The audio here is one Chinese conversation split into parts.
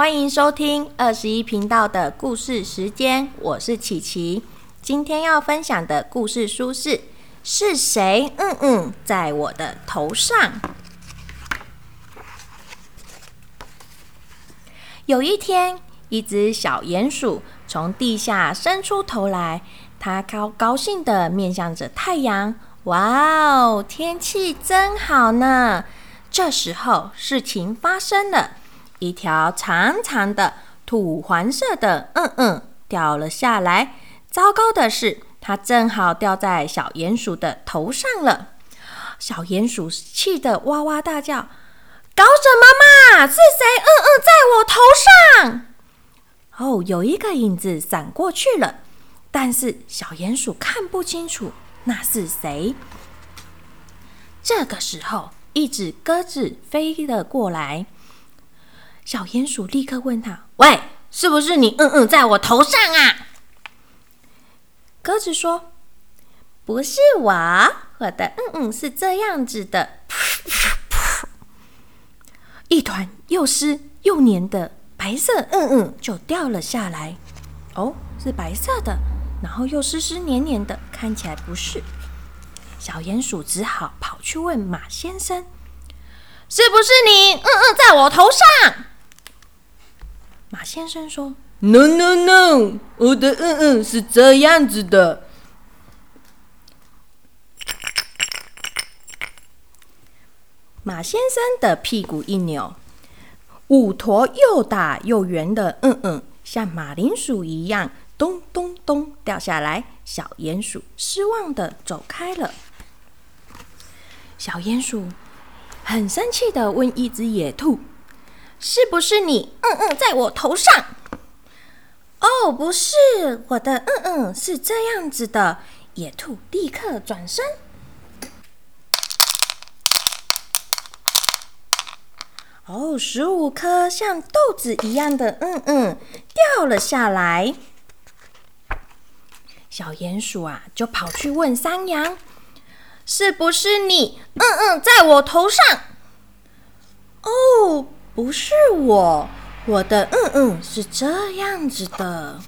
欢迎收听二十一频道的故事时间，我是琪琪。今天要分享的故事书是《是谁？嗯嗯，在我的头上》。有一天，一只小鼹鼠从地下伸出头来，它高高兴的面向着太阳。哇哦，天气真好呢！这时候，事情发生了，一条长长的土黄色的嗯嗯掉了下来。糟糕的是，它正好掉在小鼹鼠的头上了。小鼹鼠气得哇哇大叫：“搞什么嘛？是谁嗯嗯在我头上？”哦，有一个影子闪过去了，但是小鼹鼠看不清楚。那是谁？这个时候，一只鸽子飞了过来。小鼹鼠立刻问他：“喂，是不是你？嗯嗯，在我头上啊？”鸽子说：“不是我，我的嗯嗯是这样子的。”一团又湿又黏的白色嗯嗯就掉了下来。哦，是白色的。然后又湿湿黏黏的，看起来不是。小鼹鼠只好跑去问马先生：“是不是你？嗯嗯，在我头上。”马先生说：“No No No，我的嗯嗯是这样子的。”马先生的屁股一扭，五坨又大又圆的嗯嗯，像马铃薯一样。咚咚咚，掉下来。小鼹鼠失望的走开了。小鼹鼠很生气的问一只野兔：“是不是你？嗯嗯，在我头上？”“哦，不是，我的嗯嗯是这样子的。”野兔立刻转身。哦，十五颗像豆子一样的嗯嗯掉了下来。小鼹鼠啊，就跑去问山羊：“是不是你？嗯嗯，在我头上？”“哦，不是我，我的嗯嗯是这样子的。”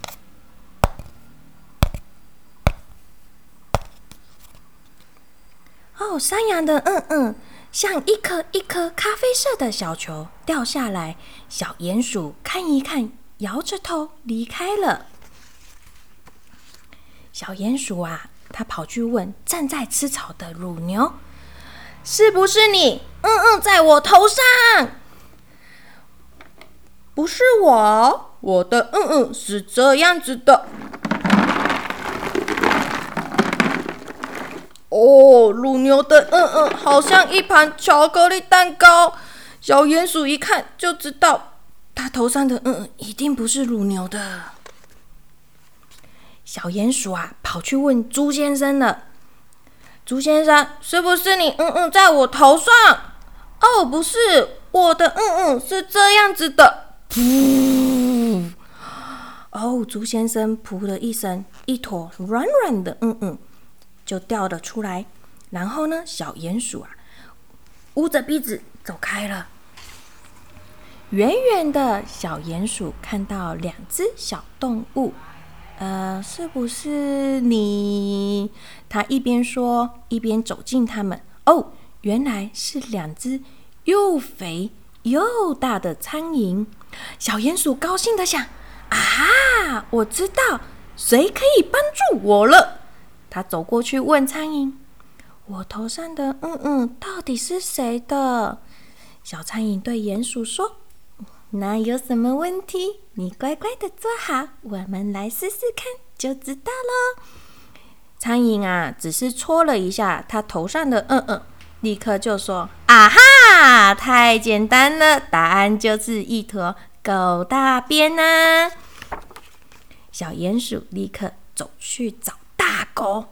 哦，山羊的嗯嗯像一颗一颗咖啡色的小球掉下来。小鼹鼠看一看，摇着头离开了。小鼹鼠啊，他跑去问正在吃草的乳牛：“是不是你？嗯嗯，在我头上？不是我，我的嗯嗯是这样子的。哦，乳牛的嗯嗯好像一盘巧克力蛋糕。小鼹鼠一看就知道，它头上的嗯嗯一定不是乳牛的。”小鼹鼠啊，跑去问猪先生了。猪先生，是不是你？嗯嗯，在我头上？哦，不是，我的嗯嗯是这样子的。噗！哦，猪先生噗的一声，一坨软软的嗯嗯就掉了出来。然后呢，小鼹鼠啊，捂着鼻子走开了。远远的小鼹鼠看到两只小动物。呃，是不是你？他一边说，一边走近他们。哦，原来是两只又肥又大的苍蝇。小鼹鼠高兴的想：啊，我知道谁可以帮助我了。他走过去问苍蝇：“我头上的嗯嗯，到底是谁的？”小苍蝇对鼹鼠说。那有什么问题？你乖乖的坐好，我们来试试看，就知道喽。苍蝇啊，只是戳了一下它头上的嗯嗯，立刻就说：“啊哈，太简单了，答案就是一坨狗大便呢。”小鼹鼠立刻走去找大狗，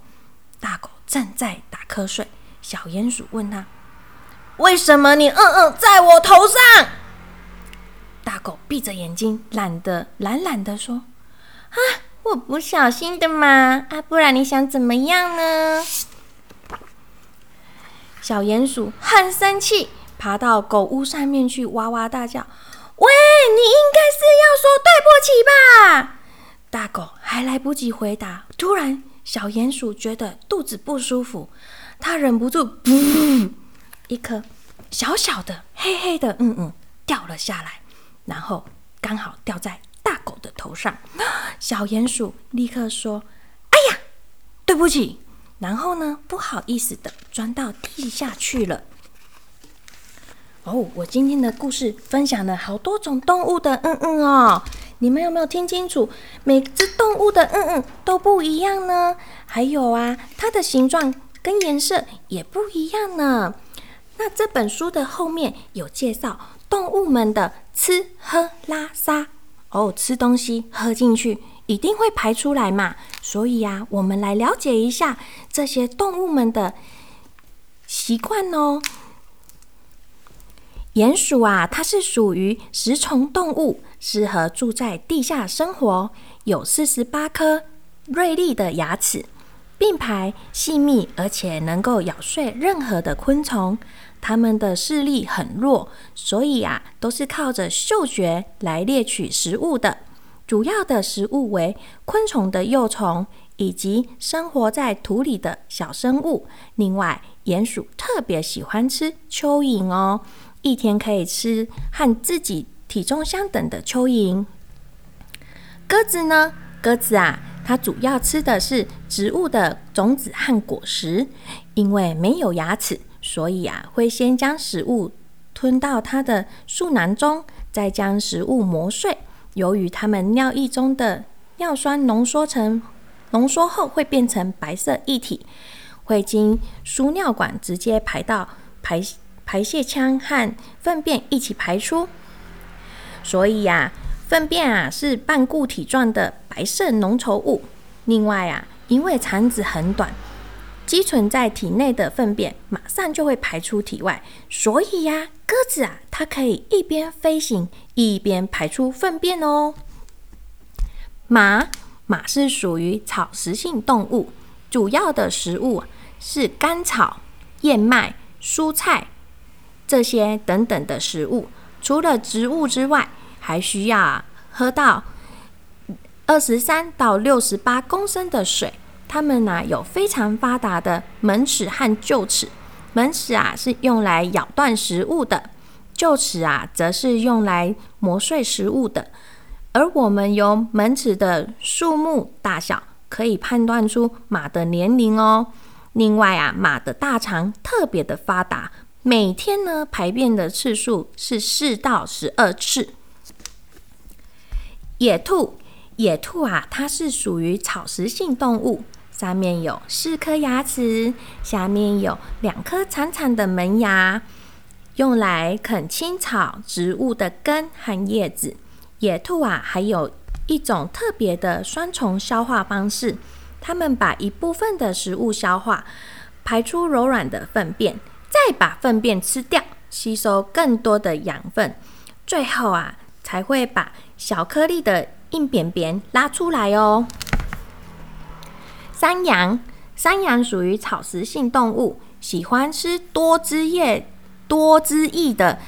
大狗正在打瞌睡。小鼹鼠问他：“为什么你嗯嗯在我头上？”大狗闭着眼睛，懒得懒懒的说：“啊，我不小心的嘛！啊，不然你想怎么样呢？”小鼹鼠很生气，爬到狗屋上面去，哇哇大叫：“喂，你应该是要说对不起吧！大狗还来不及回答，突然小鼹鼠觉得肚子不舒服，它忍不住，噗，一颗小小的黑黑的嗯嗯掉了下来，然后刚好掉在大狗的头上。小鼹鼠立刻说：“哎呀，对不起。”然后呢，不好意思的钻到地下去了。哦，我今天的故事分享了好多种动物的嗯嗯哦，你们有没有听清楚？每只动物的嗯嗯都不一样呢。还有啊，它的形状跟颜色也不一样呢。那这本书的后面有介绍动物们的吃喝拉撒哦，吃东西喝进去。一定会排出来嘛，所以呀，我们来了解一下这些动物们的习惯哦。鼹鼠啊，它是属于食虫动物，适合住在地下生活，有四十八颗锐利的牙齿，并排细密，而且能够咬碎任何的昆虫。它们的视力很弱，所以啊，都是靠着嗅觉来猎取食物的。主要的食物为昆虫的幼虫以及生活在土里的小生物。另外，鼹鼠特别喜欢吃蚯蚓哦，一天可以吃和自己体重相等的蚯蚓。鸽子呢？鸽子啊，它主要吃的是植物的种子和果实。因为没有牙齿，所以啊，会先将食物吞到它的嗉囊中，再将食物磨碎。由于它们尿液中的尿酸浓缩成浓缩后会变成白色液体，会经输尿管直接排到排排泄腔和粪便一起排出。所以呀，粪便啊是半固体状的白色浓稠物。另外啊，因为肠子很短，积存在体内的粪便马上就会排出体外，所以呀。鸽子啊，它可以一边飞行一边排出粪便哦。马马是属于草食性动物，主要的食物是甘草、燕麦、蔬菜这些等等的食物。除了植物之外，还需要喝到二十三到六十八公升的水。它们呢有非常发达的门齿和臼齿。门齿啊是用来咬断食物的，臼齿啊则是用来磨碎食物的。而我们由门齿的数目大小可以判断出马的年龄哦。另外啊，马的大肠特别的发达，每天呢排便的次数是四到十二次。野兔，野兔啊，它是属于草食性动物。上面有四颗牙齿，下面有两颗长长的门牙，用来啃青草、植物的根和叶子。野兔啊，还有一种特别的双重消化方式，它们把一部分的食物消化，排出柔软的粪便，再把粪便吃掉，吸收更多的养分，最后啊，才会把小颗粒的硬便便拉出来哦。山羊，山羊属于草食性动物，喜欢吃多枝叶、多枝叶的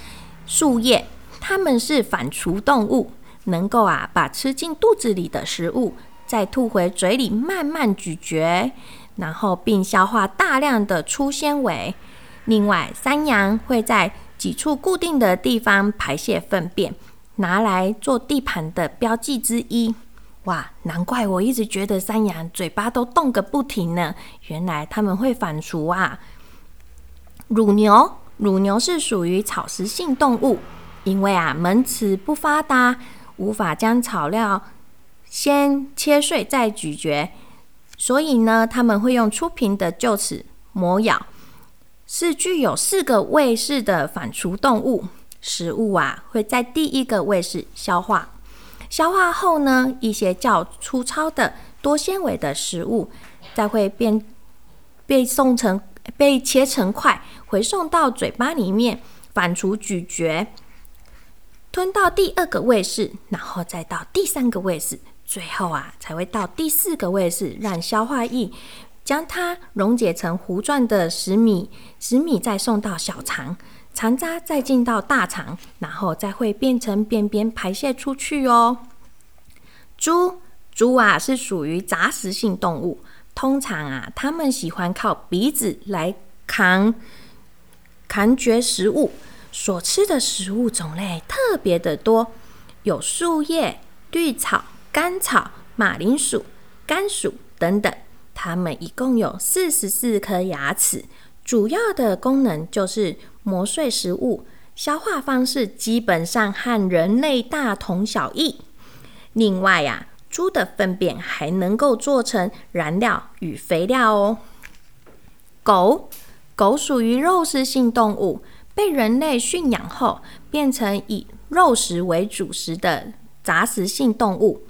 树叶。它们是反刍动物，能够啊把吃进肚子里的食物再吐回嘴里，慢慢咀嚼，然后并消化大量的粗纤维。另外，山羊会在几处固定的地方排泄粪便，拿来做地盘的标记之一。哇，难怪我一直觉得山羊嘴巴都动个不停呢。原来他们会反刍啊。乳牛，乳牛是属于草食性动物，因为啊门齿不发达，无法将草料先切碎再咀嚼，所以呢他们会用粗平的臼齿磨咬，是具有四个胃室的反刍动物。食物啊会在第一个胃室消化。消化后呢，一些较粗糙的多纤维的食物，再会变被送成被切成块，回送到嘴巴里面反刍咀嚼，吞到第二个胃室，然后再到第三个胃室，最后啊才会到第四个胃室，让消化液将它溶解成糊状的食米，食米再送到小肠。残渣再进到大肠，然后再会变成便便排泄出去哦。猪，猪啊是属于杂食性动物，通常啊，它们喜欢靠鼻子来扛扛掘食物，所吃的食物种类特别的多，有树叶、绿草、干草、马铃薯、甘薯等等。它们一共有四十四颗牙齿，主要的功能就是磨碎食物，消化方式基本上和人类大同小异。另外呀，猪的粪便还能够做成燃料与肥料哦。狗，狗属于肉食性动物，被人类驯养后变成以肉食为主食的杂食性动物，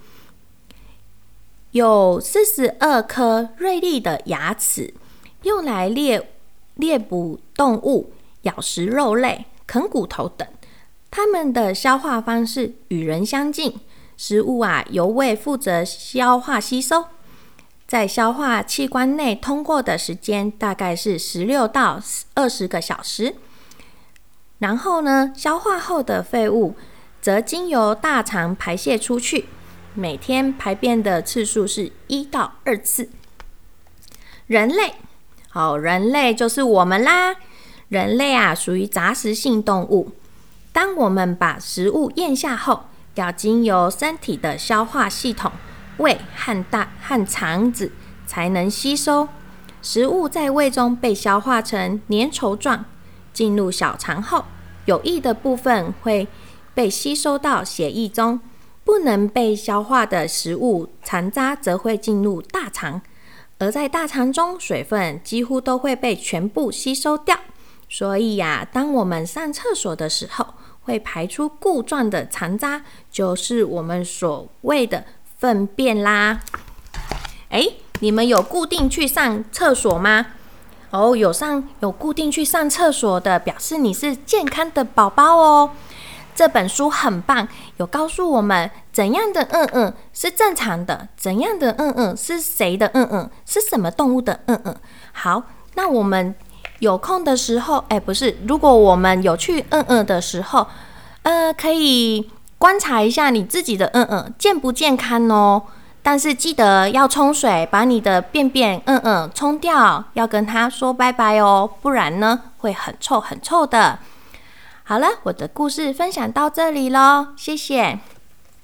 有四十二颗锐利的牙齿，用来猎猎捕动物、咬食肉类、啃骨头等。它们的消化方式与人相近。食物啊，由胃负责消化吸收，在消化器官内通过的时间大概是十六到二十个小时。然后呢，消化后的废物则经由大肠排泄出去，每天排便的次数是一到二次。人类，好，人类就是我们啦。人类啊，属于杂食性动物。当我们把食物咽下后，要经由身体的消化系统，胃和大和肠子才能吸收食物，在胃中被消化成粘稠状，进入小肠后，有益的部分会被吸收到血液中，不能被消化的食物残渣则会进入大肠，而在大肠中，水分几乎都会被全部吸收掉。所以呀，当我们上厕所的时候，会排出固状的残渣，就是我们所谓的粪便啦。哎，你们有固定去上厕所吗？哦，有上有固定去上厕所的，表示你是健康的宝宝哦。这本书很棒，有告诉我们怎样的嗯嗯是正常的，怎样的嗯嗯是谁的嗯嗯是什么动物的嗯嗯。好，那我们。有空的时候，哎，不是，如果我们有去嗯嗯的时候，呃，可以观察一下你自己的嗯嗯健不健康哦。但是记得要冲水，把你的便便嗯嗯冲掉，要跟他说拜拜哦，不然呢会很臭很臭的。好了，我的故事分享到这里喽，谢谢。